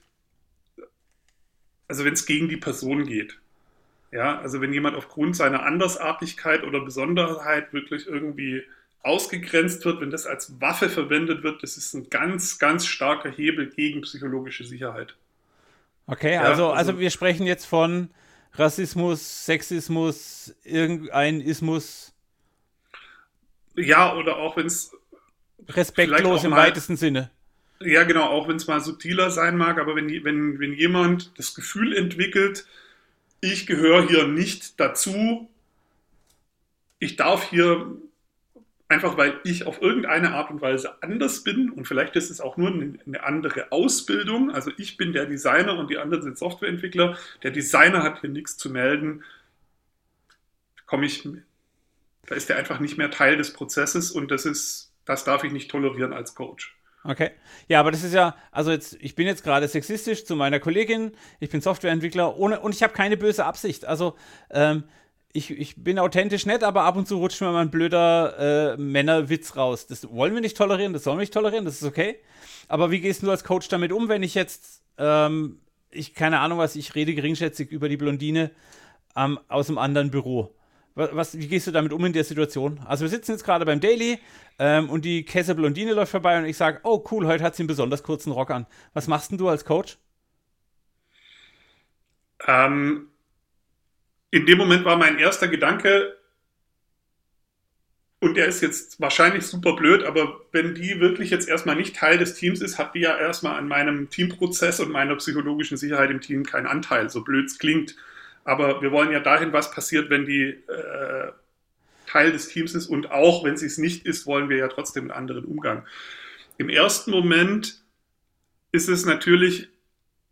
also wenn es gegen die Person geht. Ja, also wenn jemand aufgrund seiner Andersartigkeit oder Besonderheit wirklich irgendwie ausgegrenzt wird, wenn das als Waffe verwendet wird, das ist ein ganz, ganz starker Hebel gegen psychologische Sicherheit. Okay, ja, also, also, also wir sprechen jetzt von Rassismus, Sexismus, irgendein Ismus. Ja, oder auch wenn es respektlos im mal, weitesten Sinne. Ja, genau, auch wenn es mal subtiler sein mag, aber wenn, wenn, wenn jemand das Gefühl entwickelt, ich gehöre hier nicht dazu, ich darf hier einfach, weil ich auf irgendeine Art und Weise anders bin und vielleicht ist es auch nur eine andere Ausbildung, also ich bin der Designer und die anderen sind Softwareentwickler, der Designer hat hier nichts zu melden, komme ich, da ist er einfach nicht mehr Teil des Prozesses und das ist das darf ich nicht tolerieren als Coach. Okay. Ja, aber das ist ja, also jetzt, ich bin jetzt gerade sexistisch zu meiner Kollegin, ich bin Softwareentwickler ohne, und ich habe keine böse Absicht. Also, ähm, ich, ich bin authentisch nett, aber ab und zu rutscht mir mal ein blöder äh, Männerwitz raus. Das wollen wir nicht tolerieren, das sollen wir nicht tolerieren, das ist okay. Aber wie gehst du als Coach damit um, wenn ich jetzt, ähm, ich keine Ahnung was, ich rede geringschätzig über die Blondine ähm, aus einem anderen Büro? Was, wie gehst du damit um in der Situation? Also wir sitzen jetzt gerade beim Daily ähm, und die Kesse Blondine läuft vorbei und ich sage, oh cool, heute hat sie einen besonders kurzen Rock an. Was machst denn du als Coach? Ähm, in dem Moment war mein erster Gedanke, und der ist jetzt wahrscheinlich super blöd, aber wenn die wirklich jetzt erstmal nicht Teil des Teams ist, hat die ja erstmal an meinem Teamprozess und meiner psychologischen Sicherheit im Team keinen Anteil, so blöd es klingt. Aber wir wollen ja dahin, was passiert, wenn die äh, Teil des Teams ist. Und auch wenn sie es nicht ist, wollen wir ja trotzdem einen anderen Umgang. Im ersten Moment ist es natürlich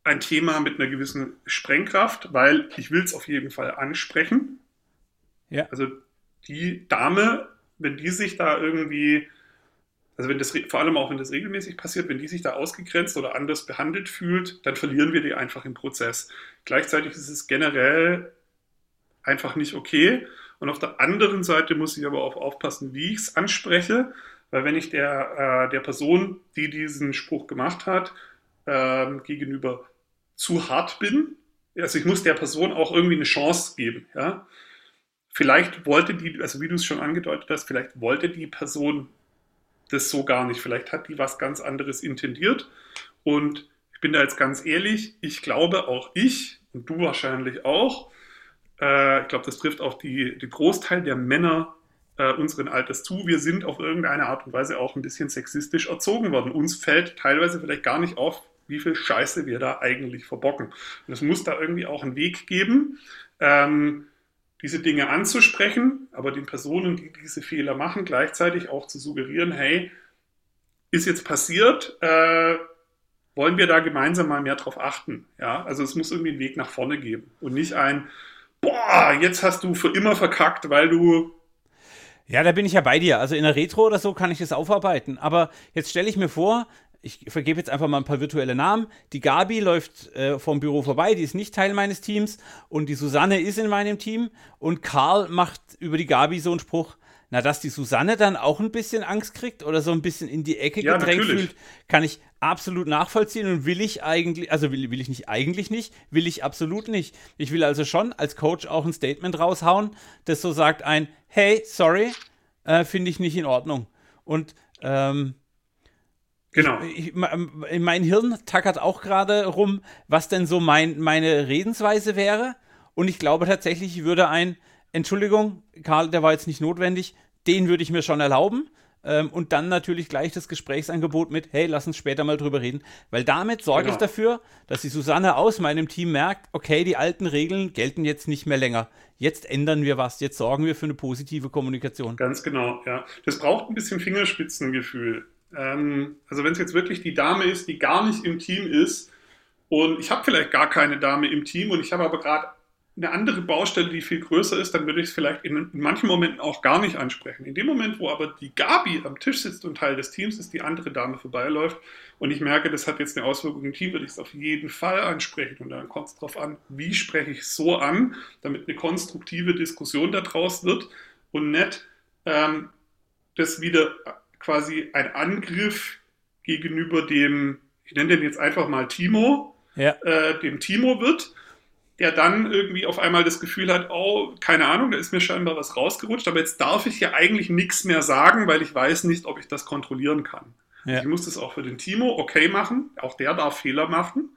ein Thema mit einer gewissen Sprengkraft, weil ich will es auf jeden Fall ansprechen. Ja. Also die Dame, wenn die sich da irgendwie also wenn das vor allem auch wenn das regelmäßig passiert, wenn die sich da ausgegrenzt oder anders behandelt fühlt, dann verlieren wir die einfach im Prozess. Gleichzeitig ist es generell einfach nicht okay. Und auf der anderen Seite muss ich aber auch aufpassen, wie ich es anspreche, weil wenn ich der, äh, der Person, die diesen Spruch gemacht hat, äh, gegenüber zu hart bin, also ich muss der Person auch irgendwie eine Chance geben, ja. Vielleicht wollte die, also wie du es schon angedeutet hast, vielleicht wollte die Person das so gar nicht. Vielleicht hat die was ganz anderes intendiert. Und ich bin da jetzt ganz ehrlich, ich glaube auch ich und du wahrscheinlich auch, äh, ich glaube, das trifft auch die, den Großteil der Männer äh, unseren Alters zu. Wir sind auf irgendeine Art und Weise auch ein bisschen sexistisch erzogen worden. Uns fällt teilweise vielleicht gar nicht auf, wie viel Scheiße wir da eigentlich verbocken. Und es muss da irgendwie auch einen Weg geben, ähm, diese Dinge anzusprechen, aber den Personen, die diese Fehler machen, gleichzeitig auch zu suggerieren, hey, ist jetzt passiert, äh, wollen wir da gemeinsam mal mehr drauf achten. Ja, also es muss irgendwie einen Weg nach vorne geben und nicht ein, boah, jetzt hast du für immer verkackt, weil du ja, da bin ich ja bei dir. Also in der Retro oder so kann ich das aufarbeiten. Aber jetzt stelle ich mir vor, ich vergebe jetzt einfach mal ein paar virtuelle Namen. Die Gabi läuft äh, vom Büro vorbei, die ist nicht Teil meines Teams. Und die Susanne ist in meinem Team. Und Karl macht über die Gabi so einen Spruch. Na, dass die Susanne dann auch ein bisschen Angst kriegt oder so ein bisschen in die Ecke ja, gedrängt natürlich. fühlt, kann ich absolut nachvollziehen und will ich eigentlich, also will, will ich nicht eigentlich nicht, will ich absolut nicht. Ich will also schon als Coach auch ein Statement raushauen, das so sagt ein, hey, sorry, äh, finde ich nicht in Ordnung. Und ähm, Genau. Ich, ich, mein Hirn tackert auch gerade rum, was denn so mein, meine Redensweise wäre. Und ich glaube tatsächlich, ich würde ein, Entschuldigung, Karl, der war jetzt nicht notwendig, den würde ich mir schon erlauben. Ähm, und dann natürlich gleich das Gesprächsangebot mit, hey, lass uns später mal drüber reden. Weil damit sorge genau. ich dafür, dass die Susanne aus meinem Team merkt, okay, die alten Regeln gelten jetzt nicht mehr länger. Jetzt ändern wir was, jetzt sorgen wir für eine positive Kommunikation. Ganz genau, ja. Das braucht ein bisschen Fingerspitzengefühl. Ähm, also wenn es jetzt wirklich die Dame ist, die gar nicht im Team ist, und ich habe vielleicht gar keine Dame im Team und ich habe aber gerade eine andere Baustelle, die viel größer ist, dann würde ich es vielleicht in, in, manchen Momenten auch gar nicht ansprechen. In dem Moment, wo aber die Gabi am Tisch sitzt und Teil des Teams ist, die andere Dame vorbeiläuft und ich merke, das hat jetzt eine Auswirkung im Team, würde ich es auf jeden Fall ansprechen. Und dann kommt es darauf an, wie spreche ich es so an, damit eine konstruktive Diskussion daraus wird und nicht ähm, das wieder quasi ein Angriff gegenüber dem, ich nenne den jetzt einfach mal Timo, ja. äh, dem Timo wird der dann irgendwie auf einmal das Gefühl hat, oh, keine Ahnung, da ist mir scheinbar was rausgerutscht, aber jetzt darf ich ja eigentlich nichts mehr sagen, weil ich weiß nicht, ob ich das kontrollieren kann. Ja. Ich muss das auch für den Timo okay machen, auch der darf Fehler machen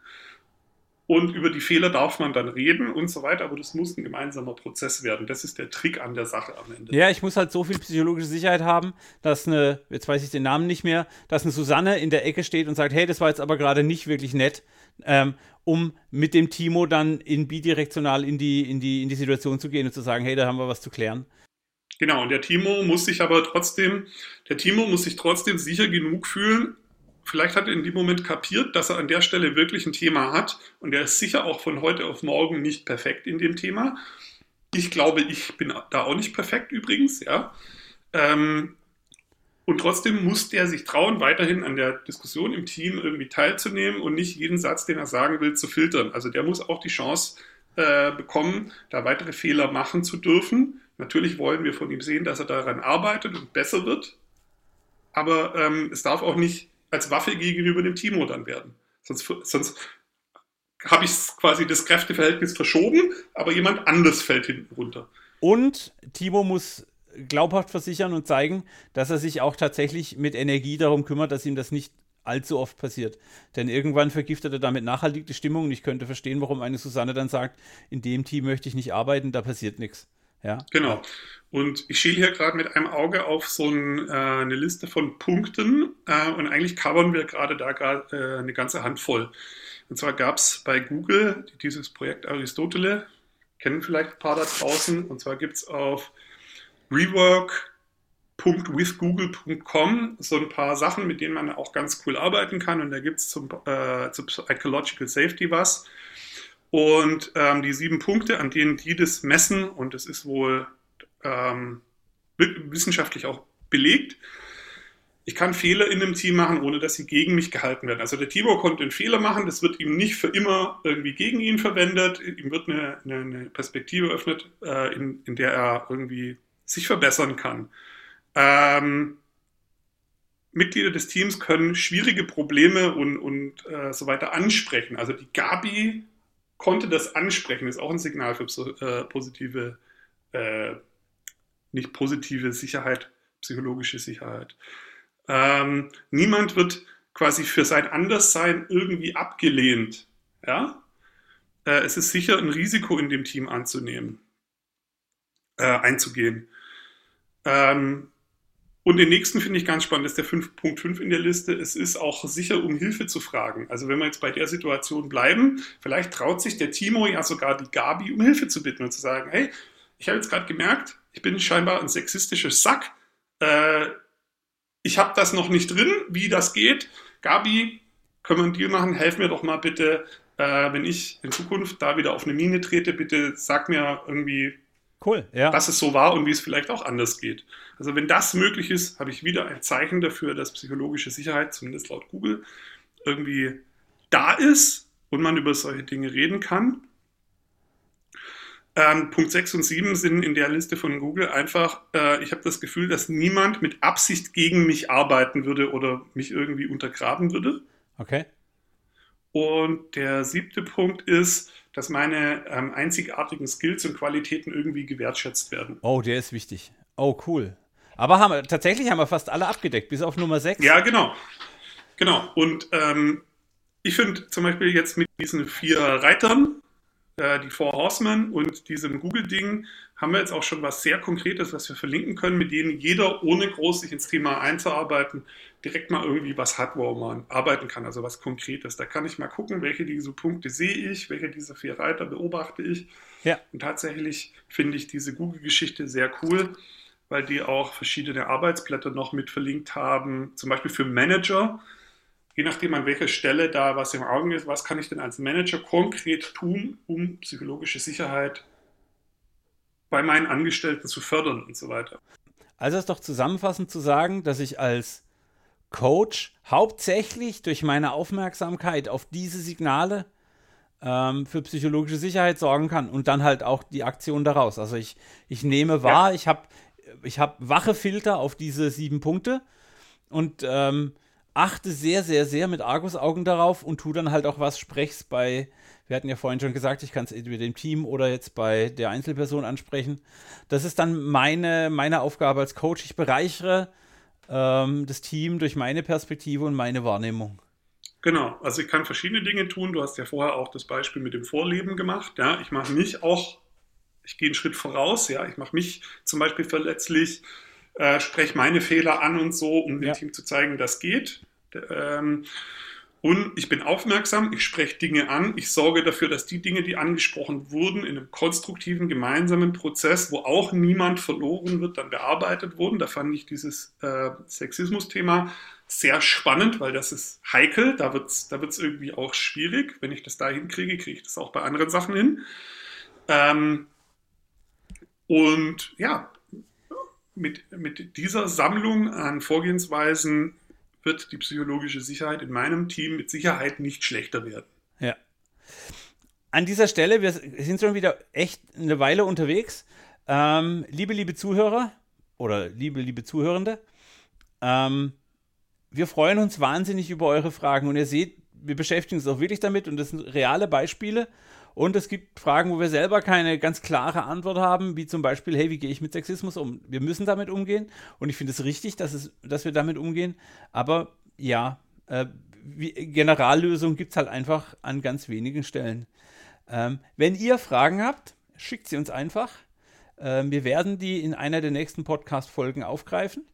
und über die Fehler darf man dann reden und so weiter, aber das muss ein gemeinsamer Prozess werden. Das ist der Trick an der Sache am Ende. Ja, ich muss halt so viel psychologische Sicherheit haben, dass eine, jetzt weiß ich den Namen nicht mehr, dass eine Susanne in der Ecke steht und sagt, hey, das war jetzt aber gerade nicht wirklich nett ähm, um mit dem Timo dann in bidirektional in die, in, die, in die Situation zu gehen und zu sagen, hey, da haben wir was zu klären. Genau, und der Timo muss sich aber trotzdem, der Timo muss sich trotzdem sicher genug fühlen. Vielleicht hat er in dem Moment kapiert, dass er an der Stelle wirklich ein Thema hat und er ist sicher auch von heute auf morgen nicht perfekt in dem Thema. Ich glaube, ich bin da auch nicht perfekt übrigens, ja. Ähm, und trotzdem muss der sich trauen, weiterhin an der Diskussion im Team irgendwie teilzunehmen und nicht jeden Satz, den er sagen will, zu filtern. Also der muss auch die Chance äh, bekommen, da weitere Fehler machen zu dürfen. Natürlich wollen wir von ihm sehen, dass er daran arbeitet und besser wird. Aber ähm, es darf auch nicht als Waffe gegenüber dem Timo dann werden. Sonst, sonst habe ich quasi das Kräfteverhältnis verschoben, aber jemand anders fällt hinten runter. Und Timo muss glaubhaft versichern und zeigen, dass er sich auch tatsächlich mit Energie darum kümmert, dass ihm das nicht allzu oft passiert. Denn irgendwann vergiftet er damit nachhaltig die Stimmung und ich könnte verstehen, warum eine Susanne dann sagt, in dem Team möchte ich nicht arbeiten, da passiert nichts. Ja. Genau. Und ich schiele hier gerade mit einem Auge auf so ein, äh, eine Liste von Punkten äh, und eigentlich covern wir gerade da gerade äh, eine ganze Handvoll. Und zwar gab es bei Google dieses Projekt Aristotele, kennen vielleicht ein paar da draußen, und zwar gibt es auf rework.withgoogle.com so ein paar Sachen, mit denen man auch ganz cool arbeiten kann. Und da gibt es zum, äh, zum Psychological Safety was. Und ähm, die sieben Punkte, an denen die das messen, und das ist wohl ähm, wissenschaftlich auch belegt, ich kann Fehler in einem Team machen, ohne dass sie gegen mich gehalten werden. Also der Timo konnte einen Fehler machen, das wird ihm nicht für immer irgendwie gegen ihn verwendet, ihm wird eine, eine Perspektive eröffnet, äh, in, in der er irgendwie sich verbessern kann. Ähm, Mitglieder des Teams können schwierige Probleme und, und äh, so weiter ansprechen. Also die Gabi konnte das ansprechen, ist auch ein Signal für äh, positive, äh, nicht positive Sicherheit, psychologische Sicherheit. Ähm, niemand wird quasi für sein Anderssein irgendwie abgelehnt. Ja? Äh, es ist sicher ein Risiko in dem Team anzunehmen, äh, einzugehen. Ähm, Und den nächsten finde ich ganz spannend, das ist der 5.5 in der Liste. Es ist auch sicher, um Hilfe zu fragen. Also wenn wir jetzt bei der Situation bleiben, vielleicht traut sich der Timo ja sogar die Gabi um Hilfe zu bitten und zu sagen, hey, ich habe jetzt gerade gemerkt, ich bin scheinbar ein sexistischer Sack. Äh, ich habe das noch nicht drin, wie das geht. Gabi, können wir einen Deal machen? Helf mir doch mal bitte, äh, wenn ich in Zukunft da wieder auf eine Mine trete, bitte sag mir irgendwie, cool, ja. dass es so war und wie es vielleicht auch anders geht. Also wenn das möglich ist, habe ich wieder ein Zeichen dafür, dass psychologische Sicherheit, zumindest laut Google, irgendwie da ist und man über solche Dinge reden kann. Ähm, Punkt 6 und 7 sind in der Liste von Google einfach, äh, ich habe das Gefühl, dass niemand mit Absicht gegen mich arbeiten würde oder mich irgendwie untergraben würde. Okay. Und der siebte Punkt ist, dass meine ähm, einzigartigen Skills und Qualitäten irgendwie gewertschätzt werden. Oh, der ist wichtig. Oh, cool. Aber haben wir, tatsächlich haben wir fast alle abgedeckt, bis auf Nummer 6. Ja, genau. Genau. Und ähm, ich finde zum Beispiel jetzt mit diesen vier Reitern, äh, die Four Horsemen und diesem Google-Ding, haben wir jetzt auch schon was sehr Konkretes, was wir verlinken können, mit denen jeder, ohne groß sich ins Thema einzuarbeiten, direkt mal irgendwie was hat, wo man arbeiten kann, also was Konkretes. Da kann ich mal gucken, welche dieser Punkte sehe ich, welche dieser vier Reiter beobachte ich. Ja. Und tatsächlich finde ich diese Google-Geschichte sehr cool, weil die auch verschiedene Arbeitsblätter noch mit verlinkt haben, zum Beispiel für Manager. Je nachdem, an welcher Stelle da was im Augen ist, was kann ich denn als Manager konkret tun, um psychologische Sicherheit bei meinen Angestellten zu fördern und so weiter. Also ist doch zusammenfassend zu sagen, dass ich als Coach hauptsächlich durch meine Aufmerksamkeit auf diese Signale ähm, für psychologische Sicherheit sorgen kann und dann halt auch die Aktion daraus. Also ich, ich nehme wahr, ja. ich habe ich hab wache Filter auf diese sieben Punkte und ähm, achte sehr, sehr, sehr mit Argusaugen darauf und tu dann halt auch was, sprech's bei, wir hatten ja vorhin schon gesagt, ich kann es entweder dem Team oder jetzt bei der Einzelperson ansprechen. Das ist dann meine, meine Aufgabe als Coach. Ich bereichere ähm, das Team durch meine Perspektive und meine Wahrnehmung. Genau, also ich kann verschiedene Dinge tun. Du hast ja vorher auch das Beispiel mit dem Vorleben gemacht. Ja, ich mache mich auch, ich gehe einen Schritt voraus. Ja, ich mache mich zum Beispiel verletzlich, äh, spreche meine Fehler an und so, um dem Team zu zeigen, das geht. Ähm, und ich bin aufmerksam, ich spreche Dinge an, ich sorge dafür, dass die Dinge, die angesprochen wurden, in einem konstruktiven gemeinsamen Prozess, wo auch niemand verloren wird, dann bearbeitet wurden. Da fand ich dieses äh, Sexismus-Thema sehr spannend, weil das ist heikel, da wird es da wird's irgendwie auch schwierig. Wenn ich das da hinkriege, kriege ich das auch bei anderen Sachen hin. Ähm, und ja, mit, mit dieser Sammlung an Vorgehensweisen wird die psychologische Sicherheit in meinem Team mit Sicherheit nicht schlechter werden. Ja. An dieser Stelle, wir sind schon wieder echt eine Weile unterwegs. Ähm, liebe, liebe Zuhörer oder liebe, liebe Zuhörende, ähm, wir freuen uns wahnsinnig über eure Fragen und ihr seht, wir beschäftigen uns auch wirklich damit und das sind reale Beispiele. Und es gibt Fragen, wo wir selber keine ganz klare Antwort haben, wie zum Beispiel, hey, wie gehe ich mit Sexismus um? Wir müssen damit umgehen und ich finde es richtig, dass, es, dass wir damit umgehen. Aber ja, äh, wie, Generallösung gibt es halt einfach an ganz wenigen Stellen. Ähm, wenn ihr Fragen habt, schickt sie uns einfach. Ähm, wir werden die in einer der nächsten Podcast-Folgen aufgreifen.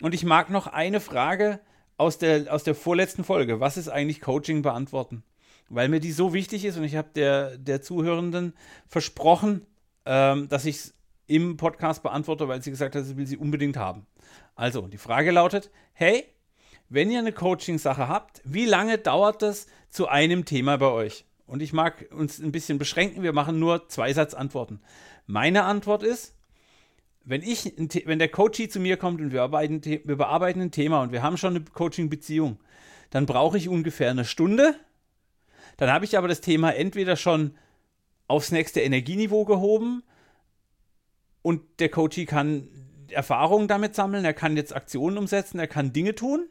Und ich mag noch eine Frage aus der, aus der vorletzten Folge. Was ist eigentlich Coaching beantworten? Weil mir die so wichtig ist und ich habe der, der Zuhörenden versprochen, ähm, dass ich es im Podcast beantworte, weil sie gesagt hat, sie will sie unbedingt haben. Also, die Frage lautet: Hey, wenn ihr eine Coaching-Sache habt, wie lange dauert das zu einem Thema bei euch? Und ich mag uns ein bisschen beschränken, wir machen nur zwei Satzantworten. Meine Antwort ist, wenn, ich, wenn der Coachie zu mir kommt und wir, arbeiten, wir bearbeiten ein Thema und wir haben schon eine Coaching-Beziehung, dann brauche ich ungefähr eine Stunde dann habe ich aber das Thema entweder schon aufs nächste Energieniveau gehoben und der Coachie kann Erfahrungen damit sammeln, er kann jetzt Aktionen umsetzen, er kann Dinge tun.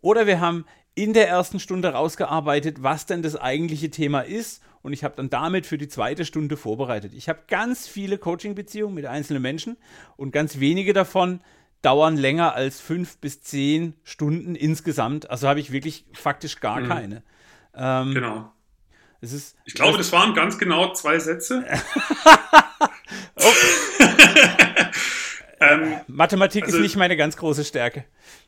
Oder wir haben in der ersten Stunde rausgearbeitet, was denn das eigentliche Thema ist und ich habe dann damit für die zweite Stunde vorbereitet. Ich habe ganz viele Coaching-Beziehungen mit einzelnen Menschen und ganz wenige davon dauern länger als fünf bis zehn Stunden insgesamt. Also habe ich wirklich faktisch gar mhm. keine. Ähm, genau. Es ist, ich glaube, das waren ganz genau zwei Sätze. [laughs] [laughs] Ähm, Mathematik also, ist nicht meine ganz große Stärke.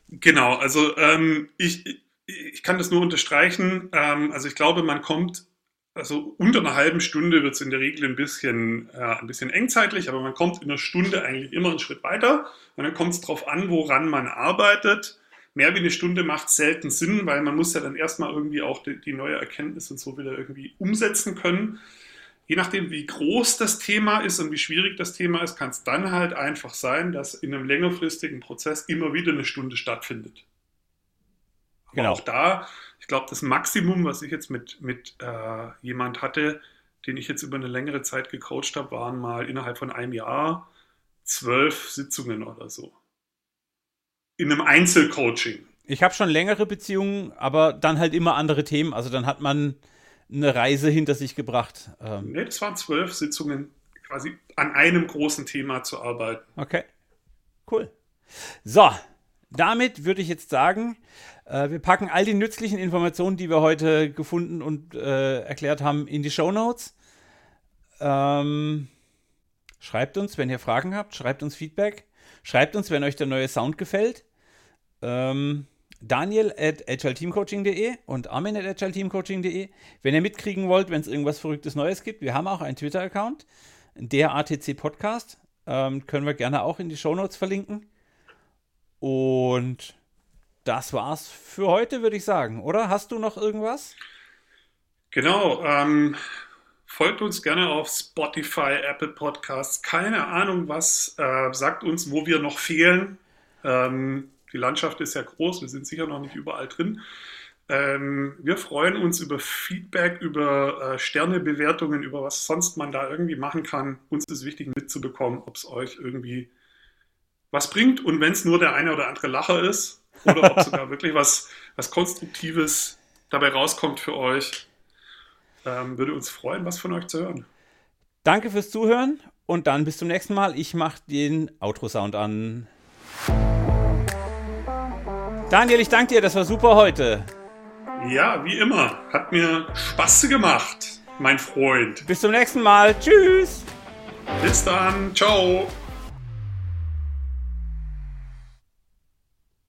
Genau, also ähm, ich, ich kann das nur unterstreichen. Ähm, also ich glaube, man kommt, also unter einer halben Stunde wird es in der Regel ein bisschen, äh, ein bisschen engzeitlich, aber man kommt in einer Stunde eigentlich immer einen Schritt weiter. Und dann kommt es darauf an, woran man arbeitet. Mehr wie eine Stunde macht selten Sinn, weil man muss ja dann erstmal irgendwie auch die, die neue Erkenntnis und so wieder irgendwie umsetzen können je nachdem, wie groß das Thema ist und wie schwierig das Thema ist, kann es dann halt einfach sein, dass in einem längerfristigen Prozess immer wieder eine Stunde stattfindet. Aber genau. auch da, ich glaube, das Maximum, was ich jetzt mit, mit äh, jemand hatte, den ich jetzt über eine längere Zeit gecoacht habe, waren mal innerhalb von einem Jahr zwölf Sitzungen oder so. In einem Einzelcoaching. Ich habe schon längere Beziehungen, aber dann halt immer andere Themen. Also dann hat man eine Reise hinter sich gebracht. Ähm. Nee, das waren zwölf Sitzungen, quasi an einem großen Thema zu arbeiten. Okay, cool. So, damit würde ich jetzt sagen, äh, wir packen all die nützlichen Informationen, die wir heute gefunden und äh, erklärt haben, in die Show Notes. Ähm, schreibt uns, wenn ihr Fragen habt, schreibt uns Feedback. Schreibt uns, wenn euch der neue Sound gefällt. Ähm, Daniel at agilteamcoaching.de und Armin at agilteamcoaching.de. Wenn ihr mitkriegen wollt, wenn es irgendwas Verrücktes Neues gibt, wir haben auch einen Twitter-Account, der ATC Podcast. Ähm, können wir gerne auch in die Shownotes verlinken. Und das war's für heute, würde ich sagen, oder? Hast du noch irgendwas? Genau. Ähm, folgt uns gerne auf Spotify, Apple Podcasts. Keine Ahnung, was äh, sagt uns, wo wir noch fehlen. Ähm, die Landschaft ist ja groß, wir sind sicher noch nicht überall drin. Ähm, wir freuen uns über Feedback, über äh, Sternebewertungen, über was sonst man da irgendwie machen kann. Uns ist wichtig mitzubekommen, ob es euch irgendwie was bringt und wenn es nur der eine oder andere Lacher ist oder [laughs] ob sogar wirklich was, was Konstruktives dabei rauskommt für euch. Ähm, würde uns freuen, was von euch zu hören. Danke fürs Zuhören und dann bis zum nächsten Mal. Ich mache den Outro-Sound an. Daniel, ich danke dir, das war super heute. Ja, wie immer. Hat mir Spaß gemacht, mein Freund. Bis zum nächsten Mal. Tschüss. Bis dann. Ciao.